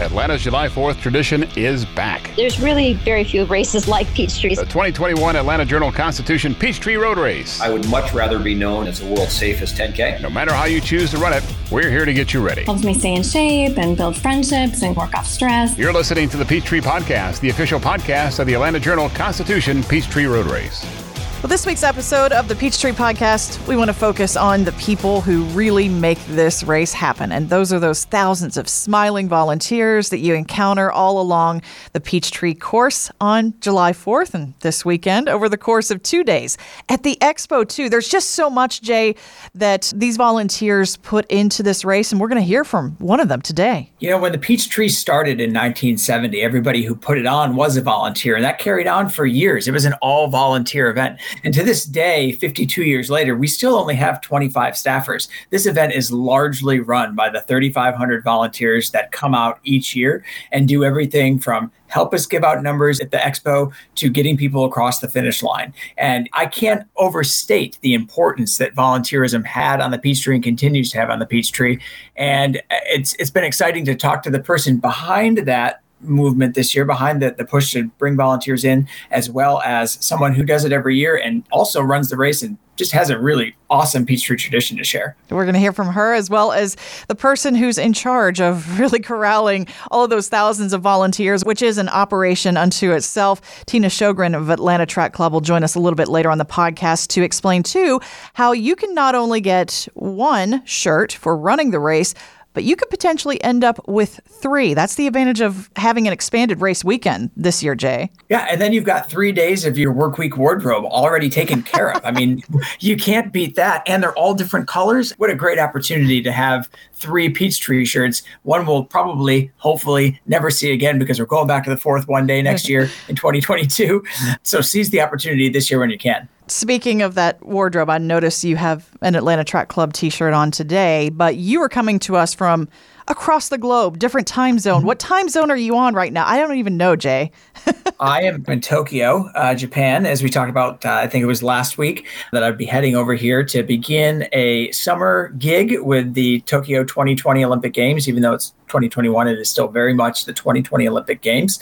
Atlanta's July 4th tradition is back. There's really very few races like Peachtree. The 2021 Atlanta Journal Constitution Peachtree Road Race. I would much rather be known as the world's safest 10K. No matter how you choose to run it, we're here to get you ready. Helps me stay in shape and build friendships and work off stress. You're listening to the Peachtree Podcast, the official podcast of the Atlanta Journal Constitution Peachtree Road Race. Well, this week's episode of the Peachtree Podcast, we want to focus on the people who really make this race happen. And those are those thousands of smiling volunteers that you encounter all along the Peachtree course on July 4th and this weekend over the course of two days. At the expo, too, there's just so much, Jay, that these volunteers put into this race. And we're going to hear from one of them today. You know, when the Peachtree started in 1970, everybody who put it on was a volunteer. And that carried on for years. It was an all volunteer event. And to this day, 52 years later, we still only have 25 staffers. This event is largely run by the 3,500 volunteers that come out each year and do everything from help us give out numbers at the expo to getting people across the finish line. And I can't overstate the importance that volunteerism had on the Peachtree and continues to have on the Peachtree. And it's it's been exciting to talk to the person behind that movement this year behind the, the push to bring volunteers in, as well as someone who does it every year and also runs the race and just has a really awesome Peachtree tradition to share. We're going to hear from her as well as the person who's in charge of really corralling all of those thousands of volunteers, which is an operation unto itself. Tina Sjogren of Atlanta Track Club will join us a little bit later on the podcast to explain, too, how you can not only get one shirt for running the race, but you could potentially end up with three. That's the advantage of having an expanded race weekend this year, Jay. Yeah, and then you've got three days of your work week wardrobe already taken care of. I mean, you can't beat that. And they're all different colors. What a great opportunity to have three Peachtree shirts. One we'll probably, hopefully, never see again because we're going back to the fourth one day next year in 2022. So seize the opportunity this year when you can. Speaking of that wardrobe, I noticed you have an Atlanta Track Club t shirt on today, but you are coming to us from across the globe, different time zone. What time zone are you on right now? I don't even know, Jay. I am in Tokyo, uh, Japan, as we talked about. Uh, I think it was last week that I'd be heading over here to begin a summer gig with the Tokyo 2020 Olympic Games, even though it's 2021, it is still very much the 2020 Olympic Games.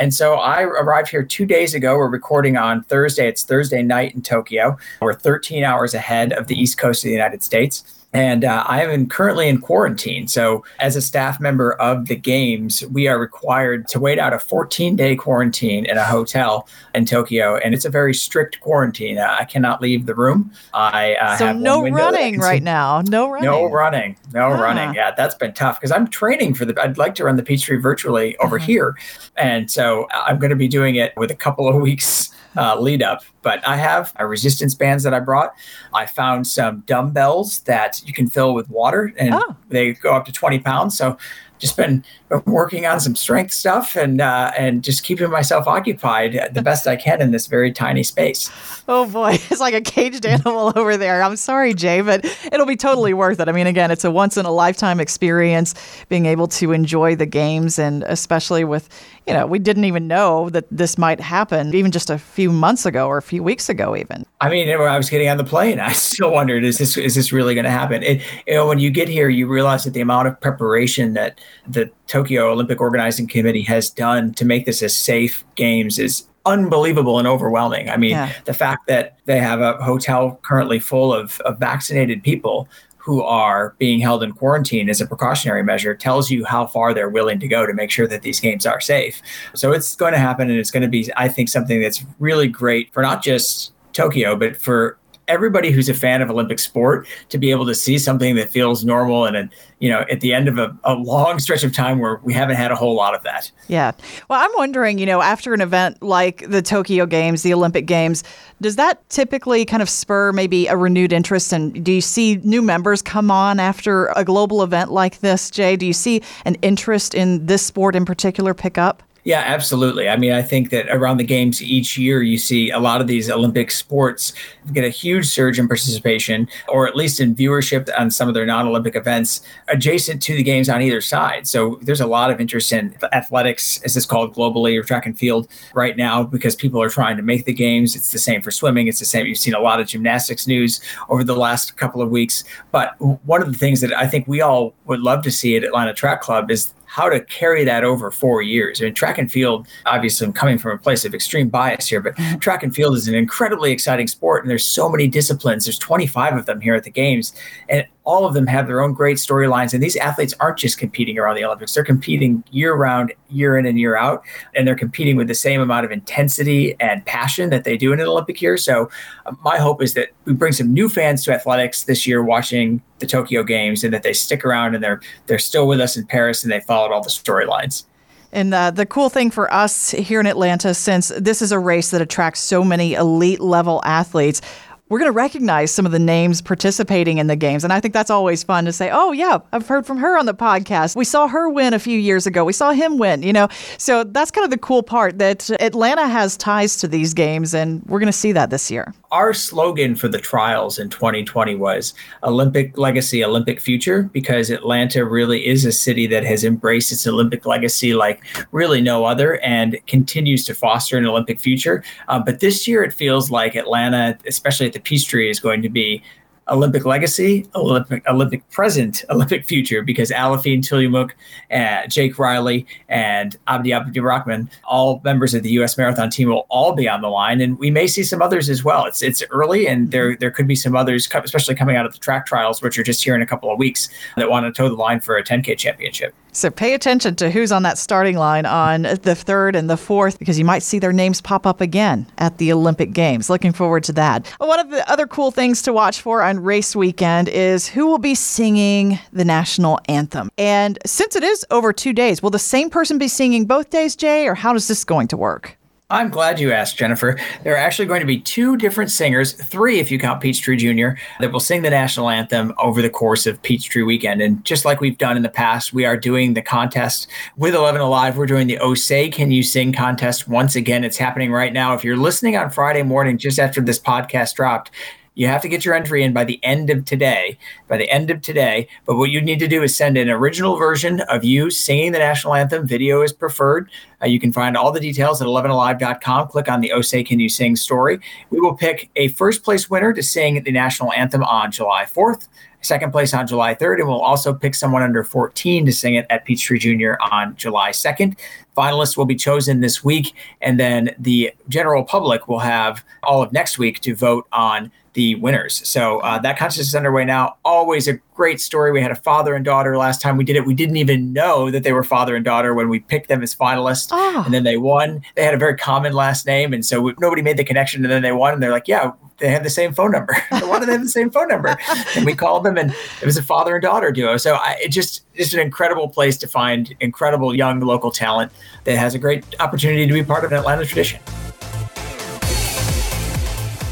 And so I arrived here two days ago. We're recording on Thursday. It's Thursday night in Tokyo. We're 13 hours ahead of the East Coast of the United States. And uh, I am currently in quarantine. So, as a staff member of the games, we are required to wait out a 14 day quarantine in a hotel in Tokyo. And it's a very strict quarantine. Uh, I cannot leave the room. I uh, So, no running right now. No running. No running. No ah. running. Yeah, that's been tough because I'm training for the, I'd like to run the Peachtree virtually over uh-huh. here. And so, I'm going to be doing it with a couple of weeks uh, lead up. But I have a resistance bands that I brought. I found some dumbbells that you can fill with water, and oh. they go up to 20 pounds. So just been working on some strength stuff and uh, and just keeping myself occupied the best I can in this very tiny space. Oh boy, it's like a caged animal over there. I'm sorry, Jay, but it'll be totally worth it. I mean, again, it's a once in a lifetime experience being able to enjoy the games, and especially with you know we didn't even know that this might happen even just a few months ago or a few weeks ago even. I mean, when I was getting on the plane, I still wondered is this is this really going to happen? It, you know, when you get here, you realize that the amount of preparation that the Tokyo Olympic Organizing Committee has done to make this a safe games is unbelievable and overwhelming. I mean, yeah. the fact that they have a hotel currently full of, of vaccinated people who are being held in quarantine as a precautionary measure tells you how far they're willing to go to make sure that these games are safe. So it's going to happen and it's going to be, I think, something that's really great for not just Tokyo, but for everybody who's a fan of Olympic sport to be able to see something that feels normal and, you know, at the end of a, a, long stretch of time where we haven't had a whole lot of that. Yeah. Well, I'm wondering, you know, after an event like the Tokyo Games, the Olympic Games, does that typically kind of spur maybe a renewed interest? And do you see new members come on after a global event like this, Jay? Do you see an interest in this sport in particular pick up? Yeah, absolutely. I mean, I think that around the games each year, you see a lot of these Olympic sports get a huge surge in participation, or at least in viewership on some of their non Olympic events adjacent to the games on either side. So there's a lot of interest in athletics, as it's called globally, or track and field right now, because people are trying to make the games. It's the same for swimming. It's the same. You've seen a lot of gymnastics news over the last couple of weeks. But one of the things that I think we all would love to see at Atlanta Track Club is how to carry that over four years. I mean, track and field, obviously, I'm coming from a place of extreme bias here, but mm-hmm. track and field is an incredibly exciting sport, and there's so many disciplines. There's 25 of them here at the games, and all of them have their own great storylines. And these athletes aren't just competing around the Olympics; they're competing year round, year in and year out, and they're competing with the same amount of intensity and passion that they do in an Olympic year. So, uh, my hope is that we bring some new fans to athletics this year, watching the Tokyo Games, and that they stick around and they're they're still with us in Paris and they followed all the storylines. And uh, the cool thing for us here in Atlanta, since this is a race that attracts so many elite level athletes, we're going to recognize some of the names participating in the games. And I think that's always fun to say, oh, yeah, I've heard from her on the podcast. We saw her win a few years ago. We saw him win, you know? So that's kind of the cool part that Atlanta has ties to these games, and we're going to see that this year. Our slogan for the trials in 2020 was Olympic legacy, Olympic future, because Atlanta really is a city that has embraced its Olympic legacy like really no other and continues to foster an Olympic future. Um, but this year, it feels like Atlanta, especially at the Peachtree is going to be Olympic legacy, Olympic Olympic present, Olympic future, because Aliphine Tuliamuk, uh, Jake Riley, and Abdi Abdirahman, all members of the U.S. marathon team, will all be on the line, and we may see some others as well. It's it's early, and there there could be some others, especially coming out of the track trials, which are just here in a couple of weeks, that want to toe the line for a 10K championship. So pay attention to who's on that starting line on the third and the fourth because you might see their names pop up again at the Olympic Games. Looking forward to that. One of the other cool things to watch for on race weekend is who will be singing the national anthem. And since it is over two days, will the same person be singing both days, Jay, or how is this going to work? I'm glad you asked, Jennifer. There are actually going to be two different singers, three if you count Peachtree Jr., that will sing the national anthem over the course of Peachtree weekend. And just like we've done in the past, we are doing the contest with 11 Alive. We're doing the Oh Say Can You Sing contest once again. It's happening right now. If you're listening on Friday morning, just after this podcast dropped, you have to get your entry in by the end of today. By the end of today. But what you need to do is send an original version of you singing the national anthem. Video is preferred. Uh, you can find all the details at 11alive.com. Click on the Oh Say Can You Sing story. We will pick a first place winner to sing the national anthem on July 4th second place on July 3rd, and we'll also pick someone under 14 to sing it at Peachtree Junior on July 2nd. Finalists will be chosen this week, and then the general public will have all of next week to vote on the winners. So uh, that contest is underway now. Always a great story. We had a father and daughter last time we did it. We didn't even know that they were father and daughter when we picked them as finalists, oh. and then they won. They had a very common last name, and so we, nobody made the connection. And then they won, and they're like, "Yeah, they have the same phone number. Why do they have the same phone number?" And we called them, and it was a father and daughter duo. So I, it just it's an incredible place to find incredible young local talent that has a great opportunity to be part of an Atlanta tradition.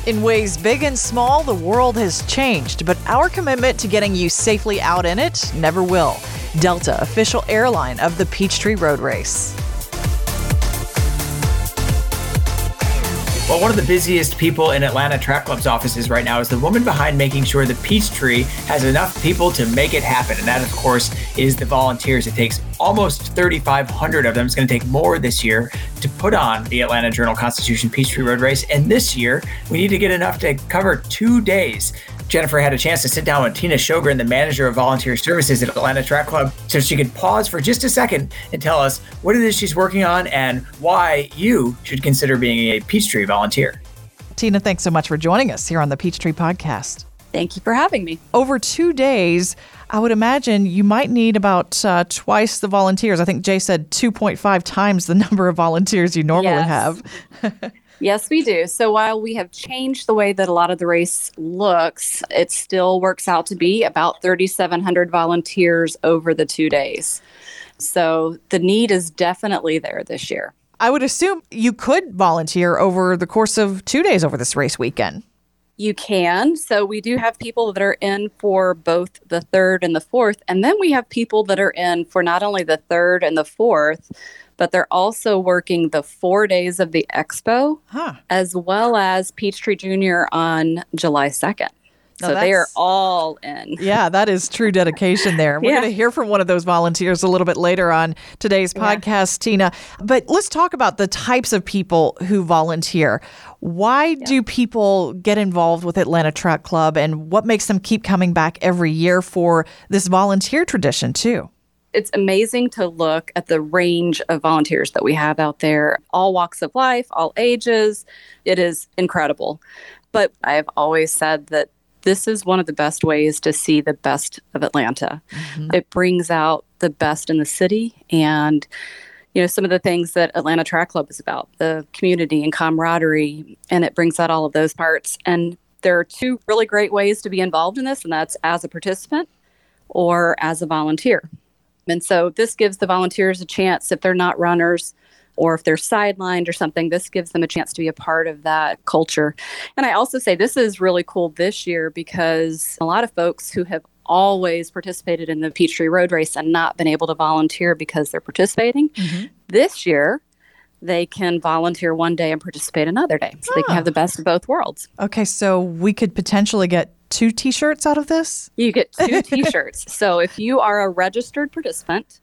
In ways big and small, the world has changed, but our commitment to getting you safely out in it never will. Delta, official airline of the Peachtree Road Race. Well, one of the busiest people in Atlanta Track Club's offices right now is the woman behind making sure the Peachtree has enough people to make it happen. And that, of course, is the volunteers. It takes almost 3,500 of them. It's going to take more this year to put on the Atlanta Journal Constitution Peachtree Road Race. And this year, we need to get enough to cover two days. Jennifer had a chance to sit down with Tina Sjogren, the manager of volunteer services at Atlanta Track Club, so she could pause for just a second and tell us what it is she's working on and why you should consider being a Peachtree volunteer. Tina, thanks so much for joining us here on the Peachtree Podcast. Thank you for having me. Over two days, I would imagine you might need about uh, twice the volunteers. I think Jay said 2.5 times the number of volunteers you normally yes. have. Yes, we do. So while we have changed the way that a lot of the race looks, it still works out to be about 3,700 volunteers over the two days. So the need is definitely there this year. I would assume you could volunteer over the course of two days over this race weekend. You can. So we do have people that are in for both the third and the fourth. And then we have people that are in for not only the third and the fourth, but they're also working the four days of the expo huh. as well as Peachtree Junior on July 2nd. So they are all in. Yeah, that is true dedication there. We're yeah. going to hear from one of those volunteers a little bit later on today's podcast, yeah. Tina. But let's talk about the types of people who volunteer. Why yeah. do people get involved with Atlanta Track Club and what makes them keep coming back every year for this volunteer tradition, too? It's amazing to look at the range of volunteers that we have out there, all walks of life, all ages. It is incredible. But I've always said that this is one of the best ways to see the best of Atlanta. Mm-hmm. It brings out the best in the city and you know some of the things that Atlanta Track Club is about, the community and camaraderie, and it brings out all of those parts. And there are two really great ways to be involved in this, and that's as a participant or as a volunteer. And so this gives the volunteers a chance if they're not runners or if they're sidelined or something, this gives them a chance to be a part of that culture. And I also say this is really cool this year because a lot of folks who have always participated in the Peachtree Road Race and not been able to volunteer because they're participating, mm-hmm. this year they can volunteer one day and participate another day. So they can have the best of both worlds. Okay, so we could potentially get two t shirts out of this? You get two t shirts. so if you are a registered participant,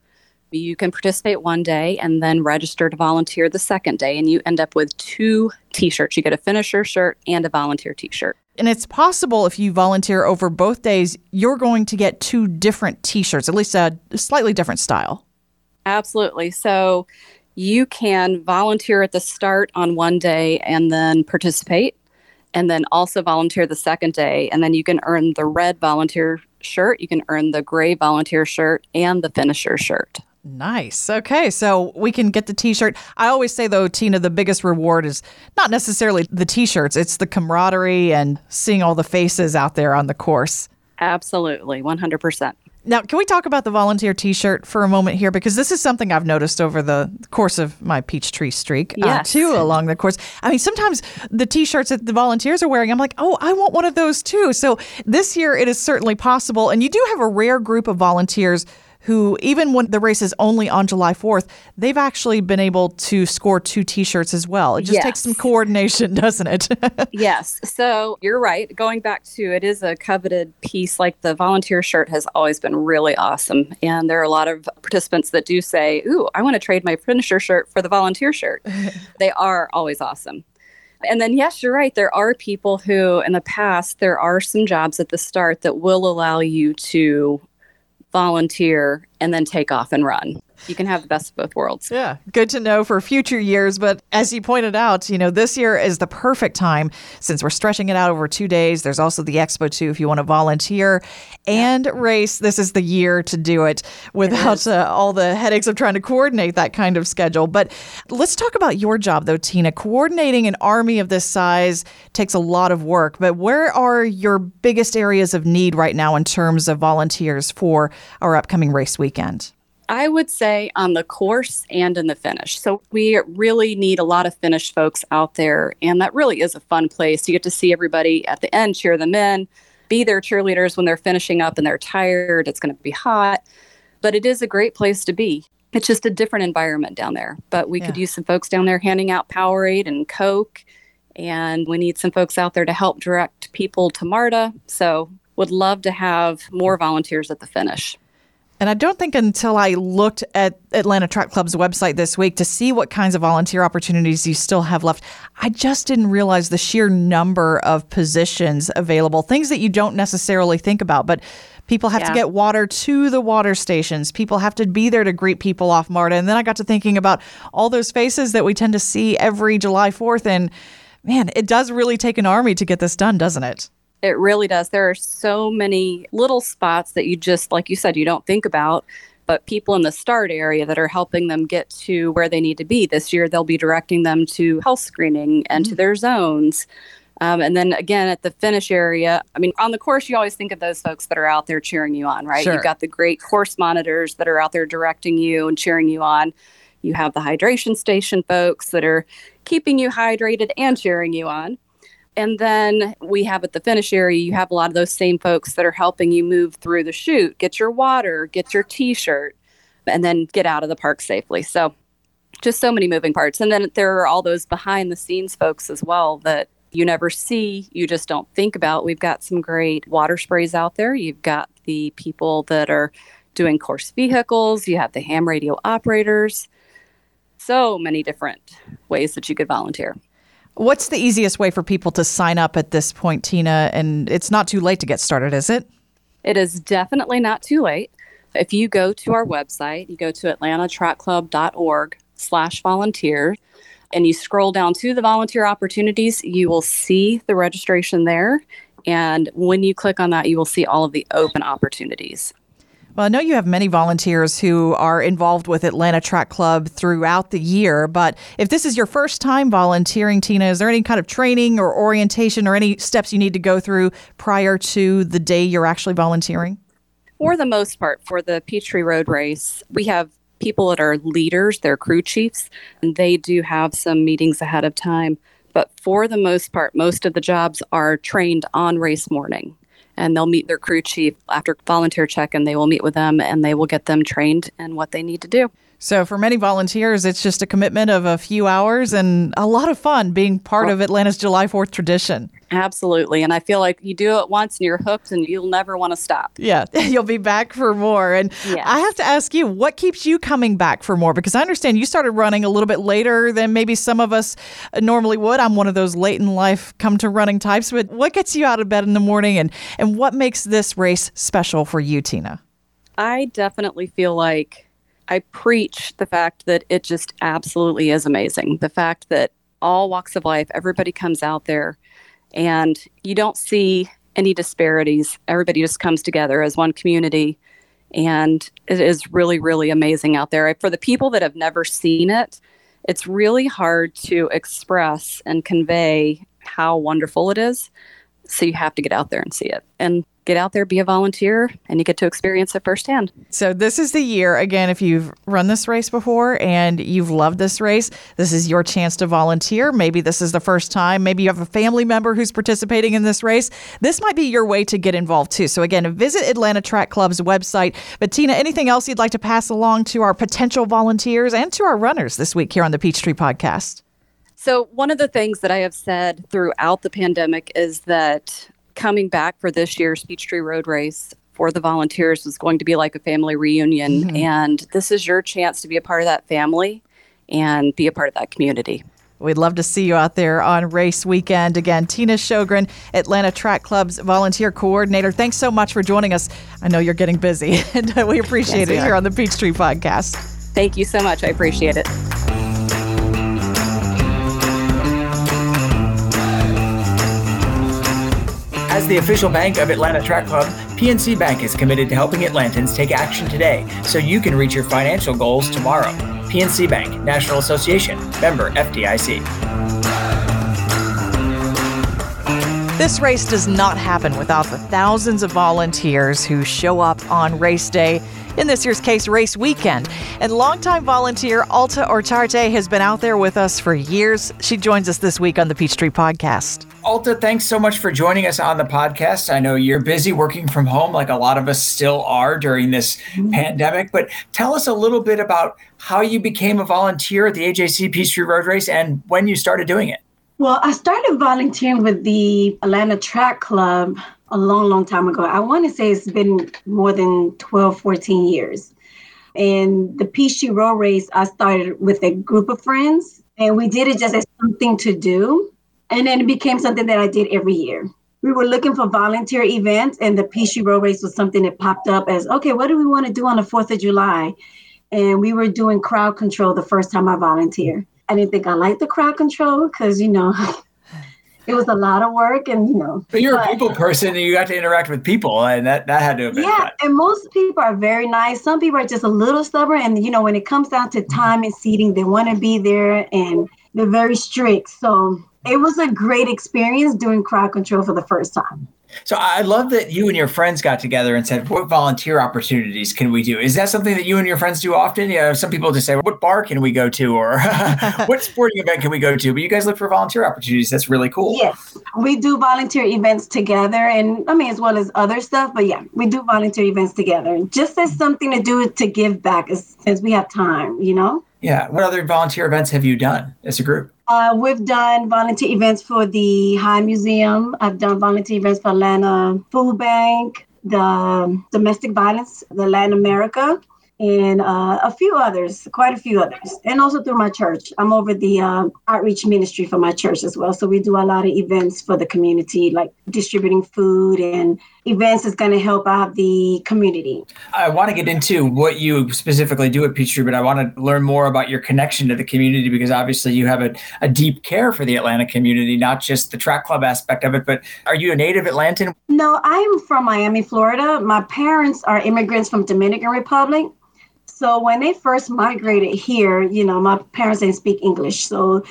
you can participate one day and then register to volunteer the second day, and you end up with two t shirts. You get a finisher shirt and a volunteer t shirt. And it's possible if you volunteer over both days, you're going to get two different t shirts, at least a slightly different style. Absolutely. So you can volunteer at the start on one day and then participate, and then also volunteer the second day. And then you can earn the red volunteer shirt, you can earn the gray volunteer shirt, and the finisher shirt. Nice. Okay. So we can get the t shirt. I always say, though, Tina, the biggest reward is not necessarily the t shirts, it's the camaraderie and seeing all the faces out there on the course. Absolutely. 100%. Now, can we talk about the volunteer t shirt for a moment here? Because this is something I've noticed over the course of my Peachtree streak, uh, yes. uh, too, along the course. I mean, sometimes the t shirts that the volunteers are wearing, I'm like, oh, I want one of those too. So this year it is certainly possible. And you do have a rare group of volunteers who, even when the race is only on July 4th, they've actually been able to score two t shirts as well. It just yes. takes some coordination, doesn't it? yes. So you're right. Going back to it is a coveted piece. Like the volunteer shirt has always been really awesome. And there are a lot of participants that do say, Ooh, I want to trade my finisher shirt for the volunteer shirt. they are always awesome. And then, yes, you're right. There are people who, in the past, there are some jobs at the start that will allow you to volunteer, and then take off and run you can have the best of both worlds. Yeah, good to know for future years. But as you pointed out, you know, this year is the perfect time since we're stretching it out over two days. There's also the Expo too if you want to volunteer and yeah. race. This is the year to do it without it uh, all the headaches of trying to coordinate that kind of schedule. But let's talk about your job though, Tina. Coordinating an army of this size takes a lot of work. But where are your biggest areas of need right now in terms of volunteers for our upcoming race weekend? I would say on the course and in the finish. So we really need a lot of finish folks out there. And that really is a fun place. You get to see everybody at the end cheer them in, be their cheerleaders when they're finishing up and they're tired. It's going to be hot, but it is a great place to be. It's just a different environment down there. But we yeah. could use some folks down there handing out Powerade and Coke. And we need some folks out there to help direct people to MARTA. So would love to have more volunteers at the finish. And I don't think until I looked at Atlanta Track Club's website this week to see what kinds of volunteer opportunities you still have left, I just didn't realize the sheer number of positions available, things that you don't necessarily think about. But people have yeah. to get water to the water stations, people have to be there to greet people off MARTA. And then I got to thinking about all those faces that we tend to see every July 4th. And man, it does really take an army to get this done, doesn't it? It really does. There are so many little spots that you just, like you said, you don't think about, but people in the start area that are helping them get to where they need to be. This year, they'll be directing them to health screening and mm-hmm. to their zones. Um, and then again at the finish area, I mean, on the course, you always think of those folks that are out there cheering you on, right? Sure. You've got the great course monitors that are out there directing you and cheering you on. You have the hydration station folks that are keeping you hydrated and cheering you on. And then we have at the finish area, you have a lot of those same folks that are helping you move through the chute, get your water, get your t shirt, and then get out of the park safely. So just so many moving parts. And then there are all those behind the scenes folks as well that you never see, you just don't think about. We've got some great water sprays out there. You've got the people that are doing course vehicles, you have the ham radio operators. So many different ways that you could volunteer. What's the easiest way for people to sign up at this point, Tina? And it's not too late to get started, is it? It is definitely not too late. If you go to our website, you go to atlantatrackclub.org slash volunteer, and you scroll down to the volunteer opportunities, you will see the registration there. And when you click on that, you will see all of the open opportunities. Well, I know you have many volunteers who are involved with Atlanta Track Club throughout the year, but if this is your first time volunteering, Tina, is there any kind of training or orientation or any steps you need to go through prior to the day you're actually volunteering? For the most part, for the Peachtree Road Race, we have people that are leaders, they're crew chiefs, and they do have some meetings ahead of time. But for the most part, most of the jobs are trained on race morning and they'll meet their crew chief after volunteer check and they will meet with them and they will get them trained in what they need to do. So, for many volunteers, it's just a commitment of a few hours and a lot of fun being part of Atlanta's July 4th tradition. Absolutely. And I feel like you do it once and you're hooked and you'll never want to stop. Yeah, you'll be back for more. And Yes. I have to ask you, what keeps you coming back for more? Because I understand you started running a little bit later than maybe some of us uh, normally would. I'm one of those late in life come to running types. But what gets you out of bed in the morning and, and what makes this race special for you, Tina? I definitely feel like I preach the fact that it just absolutely is amazing. The fact that all walks of life, everybody comes out there and you don't see any disparities. Everybody just comes together as one community. And it is really, really amazing out there. For the people that have never seen it, it's really hard to express and convey how wonderful it is. So you have to get out there and see it and get out there, be a volunteer, and you get to experience it firsthand. So this is the year again if you've run this race before and you've loved this race, this is your chance to volunteer. Maybe this is the first time, maybe you have a family member who's participating in this race. This might be your way to get involved too. So again, visit Atlanta Track Club's website. But Tina, anything else you'd like to pass along to our potential volunteers and to our runners this week here on the Peachtree podcast? So, one of the things that I have said throughout the pandemic is that coming back for this year's Peachtree Road Race for the volunteers was going to be like a family reunion. Mm-hmm. And this is your chance to be a part of that family and be a part of that community. We'd love to see you out there on race weekend. Again, Tina Sjogren, Atlanta Track Club's volunteer coordinator. Thanks so much for joining us. I know you're getting busy, and we appreciate Yes, it here on the Peachtree podcast. Thank you so much. I appreciate it. As the official bank of Atlanta Track Club, PNC Bank is committed to helping Atlantans take action today so you can reach your financial goals tomorrow. PNC Bank, National Association, member FDIC. This race does not happen without the thousands of volunteers who show up on race day. In this year's case, race weekend. And longtime volunteer Alta Urtarte has been out there with us for years. She joins us this week on the Peachtree Podcast. Alta, thanks so much for joining us on the podcast. I know you're busy working from home, like a lot of us still are during this mm-hmm. pandemic, but tell us a little bit about how you became a volunteer at the AJC Peachtree Road Race and when you started doing it. Well, I started volunteering with the Atlanta Track Club a long, long time ago. I want to say it's been more than 12, 14 years. And the Peachtree Road Race, I started with a group of friends, and we did it just as something to do. And then it became something that I did every year. We were looking for volunteer events, and the Peachtree Road Race was something that popped up as okay, what do we want to do on the 4th of July? And we were doing crowd control the first time I volunteered. I didn't think I liked the crowd control because, you know, it was a lot of work and, you know. But you're a people person and you got to interact with people, and that, that had to have been yeah, fun. and most people are very nice. Some people are just a little stubborn, and you know, when it comes down to mm-hmm. time and seating, they want to be there, and they're very strict. So it was a great experience doing crowd control for the first time. So I love that you and your friends got together and said, "What volunteer opportunities can we do?" Is that something that you and your friends do often? You know, some people just say, "What bar can we go to?" or "What sporting event can we go to?" But you guys look for volunteer opportunities. That's really cool. Yes, we do volunteer events together, and I mean, as well as other stuff. But yeah, we do volunteer events together, just as something to do to give back, as, as we have time. You know. Yeah. What other volunteer events have you done as a group? Uh, we've done volunteer events for the High Museum. I've done volunteer events for Atlanta Food Bank, the Domestic Violence, the Latin America, and uh, a few others, quite a few others, and also through my church. I'm over the um, outreach ministry for my church as well. So we do a lot of events for the community, like distributing food and events that's going to help out the community. I want to get into what you specifically do at Peachtree, but I want to learn more about your connection to the community because obviously you have a, a deep care for the Atlanta community, not just the track club aspect of it. But are you a native Atlantan? No, I'm from Miami, Florida. My parents are immigrants from Dominican Republic. So when they first migrated here, you know, my parents didn't speak English. So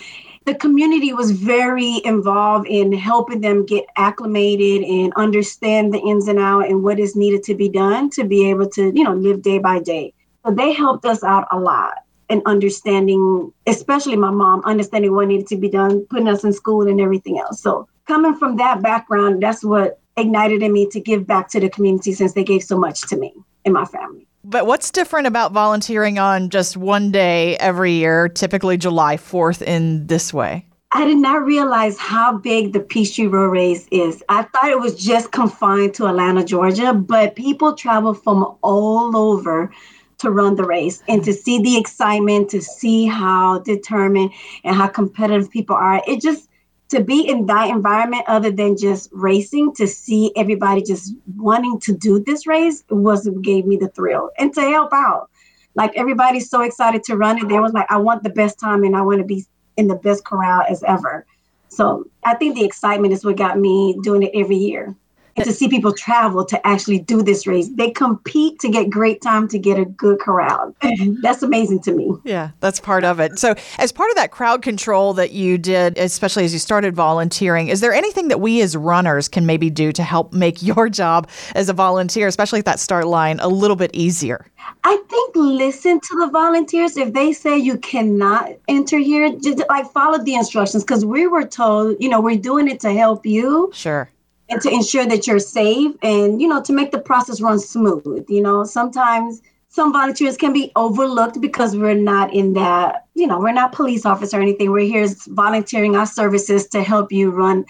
the community was very involved in helping them get acclimated and understand the ins and outs and what is needed to be done to be able to, you know, live day by day. So they helped us out a lot in understanding, especially my mom, understanding what needed to be done, putting us in school and everything else. So coming from that background, that's what ignited in me to give back to the community since they gave so much to me and my family. But what's different about volunteering on just one day every year, typically July 4th, in this way? I did not realize how big the Peachtree Road Race is. I thought it was just confined to Atlanta, Georgia, but people travel from all over to run the race and to see the excitement, to see how determined and how competitive people are. It just to be in that environment other than just racing to see everybody just wanting to do this race was gave me the thrill and to help out. Like everybody's so excited to run it they was like i want the best time and i want to be in the best corral as ever. So i think the excitement is what got me doing it every year and to see people travel to actually do this race. They compete to get great time to get a good crowd. Mm-hmm. that's amazing to me. Yeah, that's part of it. So, as part of that crowd control that you did, especially as you started volunteering, is there anything that we as runners can maybe do to help make your job as a volunteer, especially at that start line, a little bit easier? I think listen to the volunteers. If they say you cannot enter here, just like follow the instructions because we were told, you know, we're doing it to help you. Sure and to ensure that you're safe and you know to make the process run smooth you know sometimes some volunteers can be overlooked because we're not in that you know we're not police officers or anything we're here volunteering our services to help you run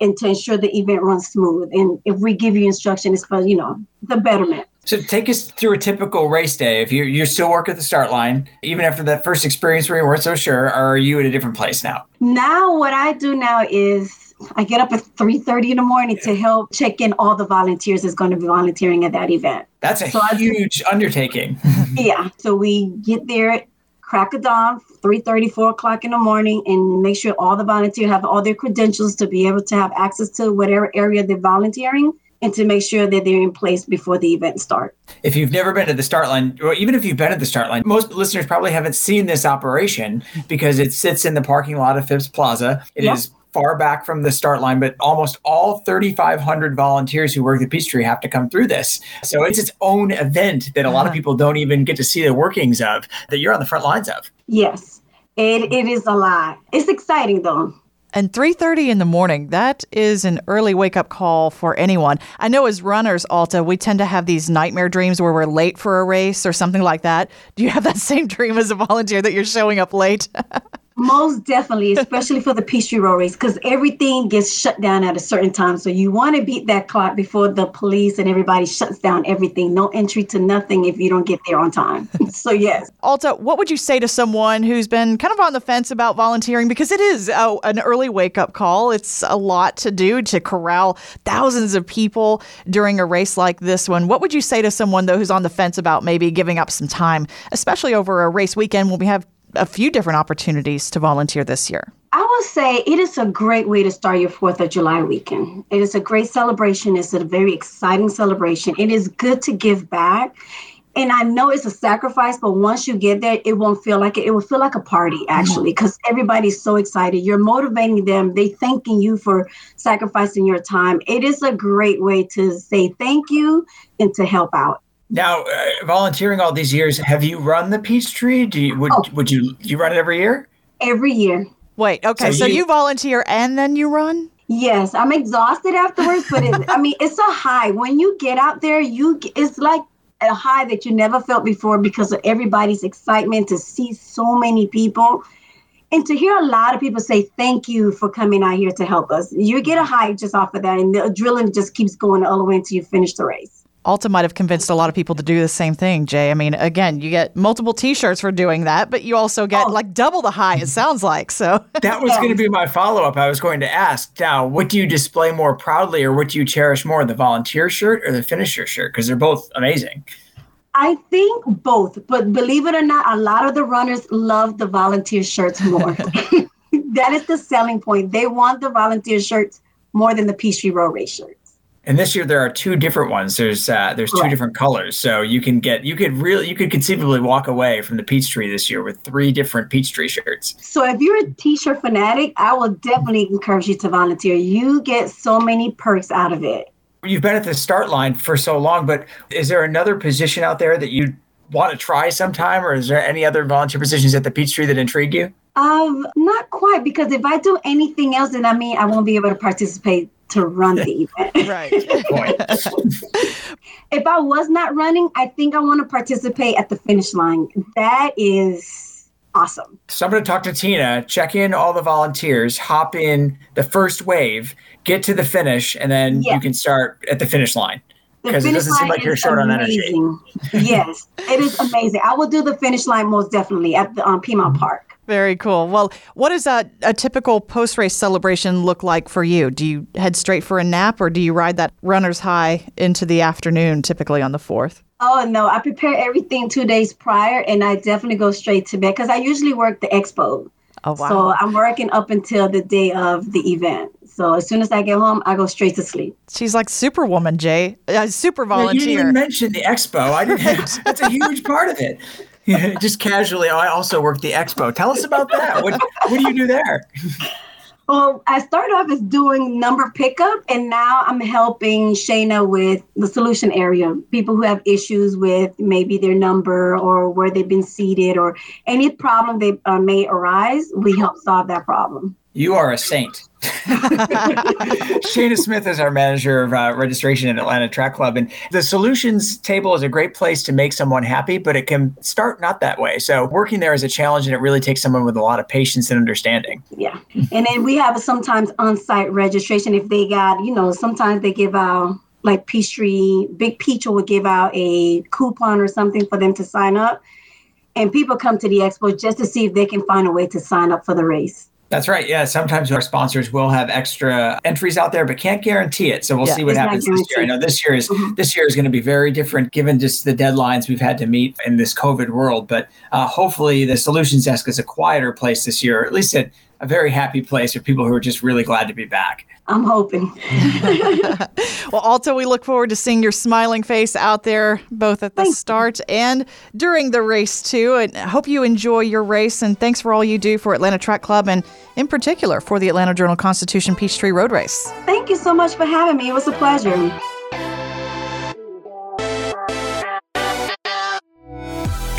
and to ensure the event runs smooth and if we give you instruction it's for you know the betterment so take us through a typical race day. If you're, you're still work at the start line, even after that first experience where you weren't so sure, are you at a different place now? Now, what I do now is I get up at 3:30 in the morning to help check in all the volunteers that's going to be volunteering at that event. That's a so huge I, undertaking. yeah. So we get there at crack of dawn, 3:30, 4 o'clock in the morning, and make sure all the volunteers have all their credentials to be able to have access to whatever area they're volunteering and to make sure that they're in place before the event starts. If you've never been to the start line, or even if you've been at the start line, most listeners probably haven't seen this operation because it sits in the parking lot of Phipps Plaza. It yep. is far back from the start line, but almost all 3,500 volunteers who work at Peachtree have to come through this. So it's its own event that a lot of uh-huh. people don't even get to see the workings of, that you're on the front lines of. Yes, it, it is a lot. It's exciting though. And 3:30 in the morning, that is an early wake-up call for anyone. I know as runners, Alta, we tend to have these nightmare dreams where we're late for a race or something like that. Do you have that same dream as a volunteer that you're showing up late? Most definitely, especially for the Road race, because everything gets shut down at a certain time. So you want to beat that clock before the police and everybody shuts down everything. No entry to nothing if you don't get there on time. so yes. Alta, what would you say to someone who's been kind of on the fence about volunteering? Because it is uh, an early wake up call. It's a lot to do to corral thousands of people during a race like this one. What would you say to someone though who's on the fence about maybe giving up some time, especially over a race weekend when we have a few different opportunities to volunteer this year. I would say it is a great way to start your 4th of July weekend. It is a great celebration. It's a very exciting celebration. It is good to give back. And I know it's a sacrifice, but once you get there, it won't feel like it. It will feel like a party, actually, because mm-hmm. everybody's so excited. You're motivating them. They thanking you for sacrificing your time. It is a great way to say thank you and to help out. Now, uh, volunteering all these years, have you run the Peachtree? Do you would oh. would you you run it every year? Every year. Wait, okay, so, so you, you, volunteer and then you run? Yes, I'm exhausted afterwards, but it, I mean, it's a high. When you get out there, you it's like a high that you never felt before because of everybody's excitement to see so many people and to hear a lot of people say thank you for coming out here to help us. You get a high just off of that, and the adrenaline just keeps going all the way until you finish the race. Alta might have convinced a lot of people to do the same thing, Jay. I mean, again, you get multiple T-shirts for doing that, but you also get oh. like double the high. It sounds like so. that was going to be my follow-up. I was going to ask now, what do you display more proudly, or what do you cherish more, the volunteer shirt or the finisher shirt? Because they're both amazing. I think both, but believe it or not, a lot of the runners love the volunteer shirts more. that is the selling point. They want the volunteer shirts more than the Peachtree Road Race shirts. And this year there are two different ones. There's uh, there's two different colors, so you can get you could really you could conceivably walk away from the Peachtree this year with three different Peachtree shirts. So if you're a t-shirt fanatic, I will definitely encourage you to volunteer. You get so many perks out of it. You've been at the start line for so long, but is there another position out there that you want to try sometime, or is there any other volunteer positions at the Peachtree that intrigue you? Um, not quite, because if I do anything else, then I mean I won't be able to participate to run the event. right. if I was not running, I think I want to participate at the finish line. That is awesome. So I'm going to talk to Tina, check in all the volunteers, hop in the first wave, get to the finish, and then yes. you can start at the finish line. Because it doesn't seem like you're short amazing. on energy. yes, it is amazing. I will do the finish line most definitely at the um, Piedmont Park. Very cool. Well, what does a, a typical post race celebration look like for you? Do you head straight for a nap or do you ride that runner's high into the afternoon, typically on the 4th? Oh, no. I prepare everything two days prior and I definitely go straight to bed because I usually work the expo. Oh, wow. So I'm working up until the day of the event. So as soon as I get home, I go straight to sleep. She's like Superwoman, Jay. Uh, super volunteer. you didn't even mention the expo. I didn't. that's a huge part of it. just casually. I also work the expo. Tell us about that. What what do you do there? Well, I started off as doing number pickup, and now I'm helping Shayna with the solution area. People who have issues with maybe their number or where they've been seated or any problem that uh, may arise, we help solve that problem. You are a saint. Shayna Smith is our manager of uh, registration at Atlanta Track Club. And the solutions table is a great place to make someone happy, but it can start not that way. So working there is a challenge and it really takes someone with a lot of patience and understanding. Yeah. And then we have sometimes on site registration if they got, you know, sometimes they give out like Peachtree, Big Peach will give out a coupon or something for them to sign up. And people come to the expo just to see if they can find a way to sign up for the race. That's right. Yeah. Sometimes our sponsors will have extra entries out there, but can't guarantee it. So we'll yeah, see what happens this year. I know this year is mm-hmm. this year is going to be very different given just the deadlines we've had to meet in this COVID world. But uh, hopefully, the solutions desk is a quieter place this year, or at least a, a very happy place for people who are just really glad to be back. I'm hoping. well, Alta, we look forward to seeing your smiling face out there, both at the thanks. start and during the race, too. And I hope you enjoy your race. And thanks for all you do for Atlanta Track Club and, in particular, for the Atlanta Journal Constitution Peachtree Road Race. Thank you so much for having me. It was a pleasure.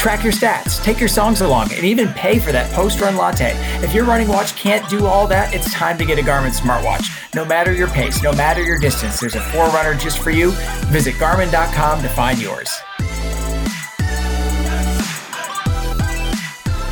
Track your stats, take your songs along, and even pay for that post run latte. If your running watch can't do all that, it's time to get a Garmin smartwatch. No matter your pace, no matter your distance, there's a Forerunner just for you. Visit Garmin.com to find yours.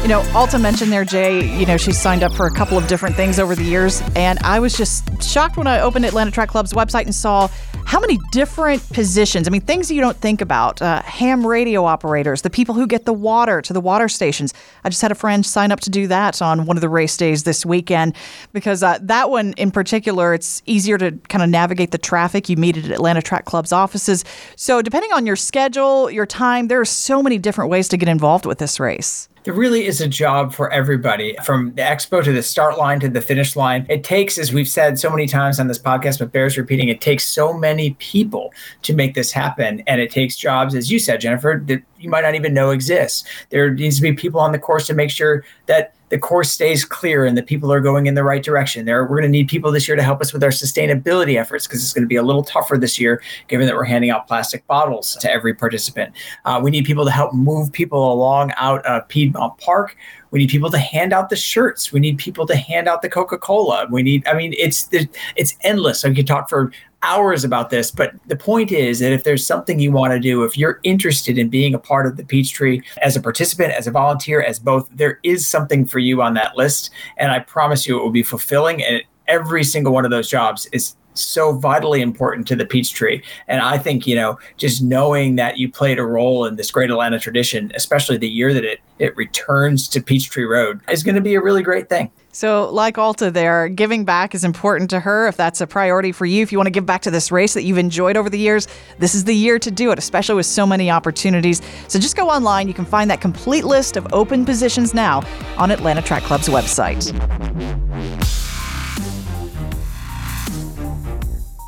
You know, Alta mentioned there, Jay, you know, she's signed up for a couple of different things over the years. And I was just shocked when I opened Atlanta Track Club's website and saw how many different positions, I mean, things you don't think about, uh, ham radio operators, the people who get the water to the water stations. I just had a friend sign up to do that on one of the race days this weekend because uh, that one in particular, it's easier to kind of navigate the traffic. You meet at Atlanta Track Club's offices. So, depending on your schedule, your time, there are so many different ways to get involved with this race there really is a job for everybody from the expo to the start line to the finish line. It takes, as we've said so many times on this podcast, but bears repeating, it takes so many people to make this happen. And it takes jobs, as you said, Jennifer, that you might not even know exists. There needs to be people on the course to make sure that the course stays clear and the people are going in the right direction. There, we're going to need people this year to help us with our sustainability efforts because it's going to be a little tougher this year, given that we're handing out plastic bottles to every participant. Uh, we need people to help move people along out of Piedmont Park. We need people to hand out the shirts. We need people to hand out the Coca Cola. We need, I mean, it's it's endless. I could talk for hours about this, but the point is that if there's something you want to do, if you're interested in being a part of the Peachtree as a participant, as a volunteer, as both, there is something for you on that list. And I promise you it will be fulfilling. And every single one of those jobs is so vitally important to the Peachtree. And I think, you know, just knowing that you played a role in this great Atlanta tradition, especially the year that it, it returns to Peachtree Road, is going to be a really great thing. So, like Alta there, giving back is important to her. If that's a priority for you, if you want to give back to this race that you've enjoyed over the years, this is the year to do it, especially with so many opportunities. So, just go online. You can find that complete list of open positions now on Atlanta Track Club's website.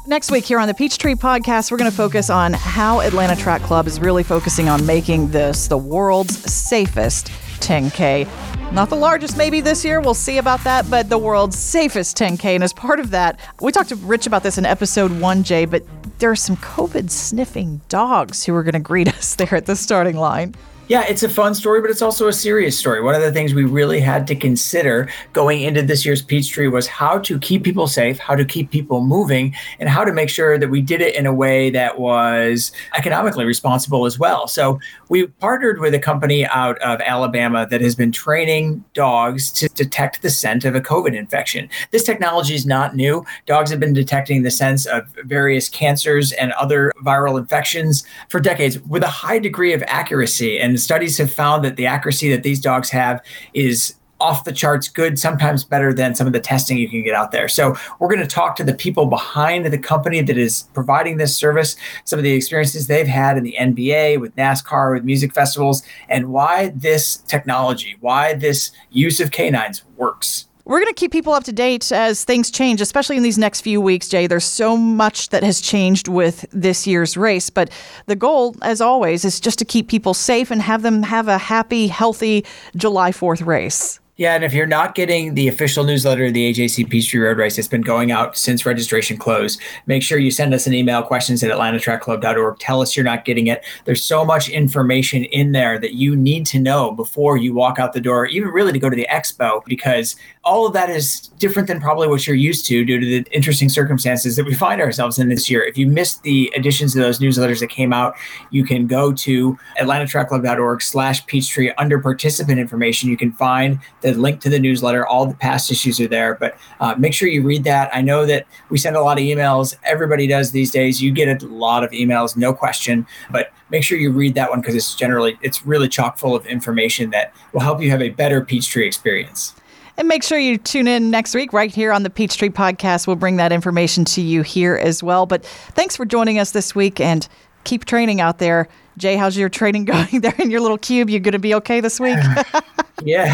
Next week here on the Peachtree podcast, we're going to focus on how Atlanta Track Club is really focusing on making this the world's safest 10K. Not the largest, maybe this year. We'll see about that, but the world's safest 10K. And as part of that, we talked to Rich about this in episode 1J, but there are some COVID sniffing dogs who are going to greet us there at the starting line. Yeah, it's a fun story, but it's also a serious story. One of the things we really had to consider going into this year's Peachtree was how to keep people safe, how to keep people moving, and how to make sure that we did it in a way that was economically responsible as well. So we partnered with a company out of Alabama that has been training dogs to detect the scent of a COVID infection. This technology is not new. Dogs have been detecting the scent of various cancers and other viral infections for decades with a high degree of accuracy. And studies have found that the accuracy that these dogs have is off the charts good, sometimes better than some of the testing you can get out there. So, we're going to talk to the people behind the company that is providing this service, some of the experiences they've had in the NBA, with NASCAR, with music festivals, and why this technology, why this use of canines works. We're going to keep people up to date as things change, especially in these next few weeks, Jay. There's so much that has changed with this year's race. But the goal, as always, is just to keep people safe and have them have a happy, healthy July 4th race. Yeah, and if you're not getting the official newsletter of the AJC Peachtree Road Race, it's been going out since registration closed. Make sure you send us an email, questions at atlantatrackclub.org. Tell us you're not getting it. There's so much information in there that you need to know before you walk out the door, even really to go to the expo, because all of that is different than probably what you're used to due to the interesting circumstances that we find ourselves in this year. If you missed the additions to those newsletters that came out, you can go to atlantatrackclub.org slash peachtree under participant information. You can find the link to the newsletter. All the past issues are there, but uh, make sure you read that. I know that we send a lot of emails. Everybody does these days. You get a lot of emails, no question, but make sure you read that one because it's generally, it's really chock full of information that will help you have a better Peachtree experience. And make sure you tune in next week right here on the Peachtree Podcast. We'll bring that information to you here as well. But thanks for joining us this week and keep training out there. Jay, how's your training going there in your little cube? You going to be okay this week? yeah,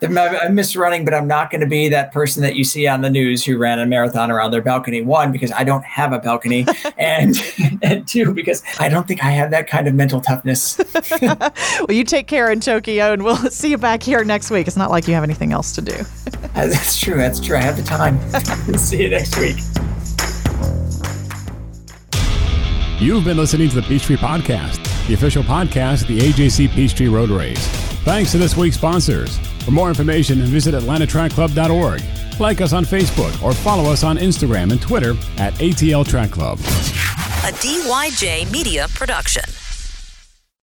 I miss running, but I'm not going to be that person that you see on the news who ran a marathon around their balcony. One, because I don't have a balcony, and and two, because I don't think I have that kind of mental toughness. well, you take care in Tokyo, and we'll see you back here next week. It's not like you have anything else to do. That's true. That's true. I have the time. see you next week. You've been listening to the Peachtree Podcast, the official podcast of the AJC Peachtree Road Race. Thanks to this week's sponsors. For more information, visit atlantatrackclub.org. Like us on Facebook or follow us on Instagram and Twitter at ATL Track Club. A DYJ Media Production.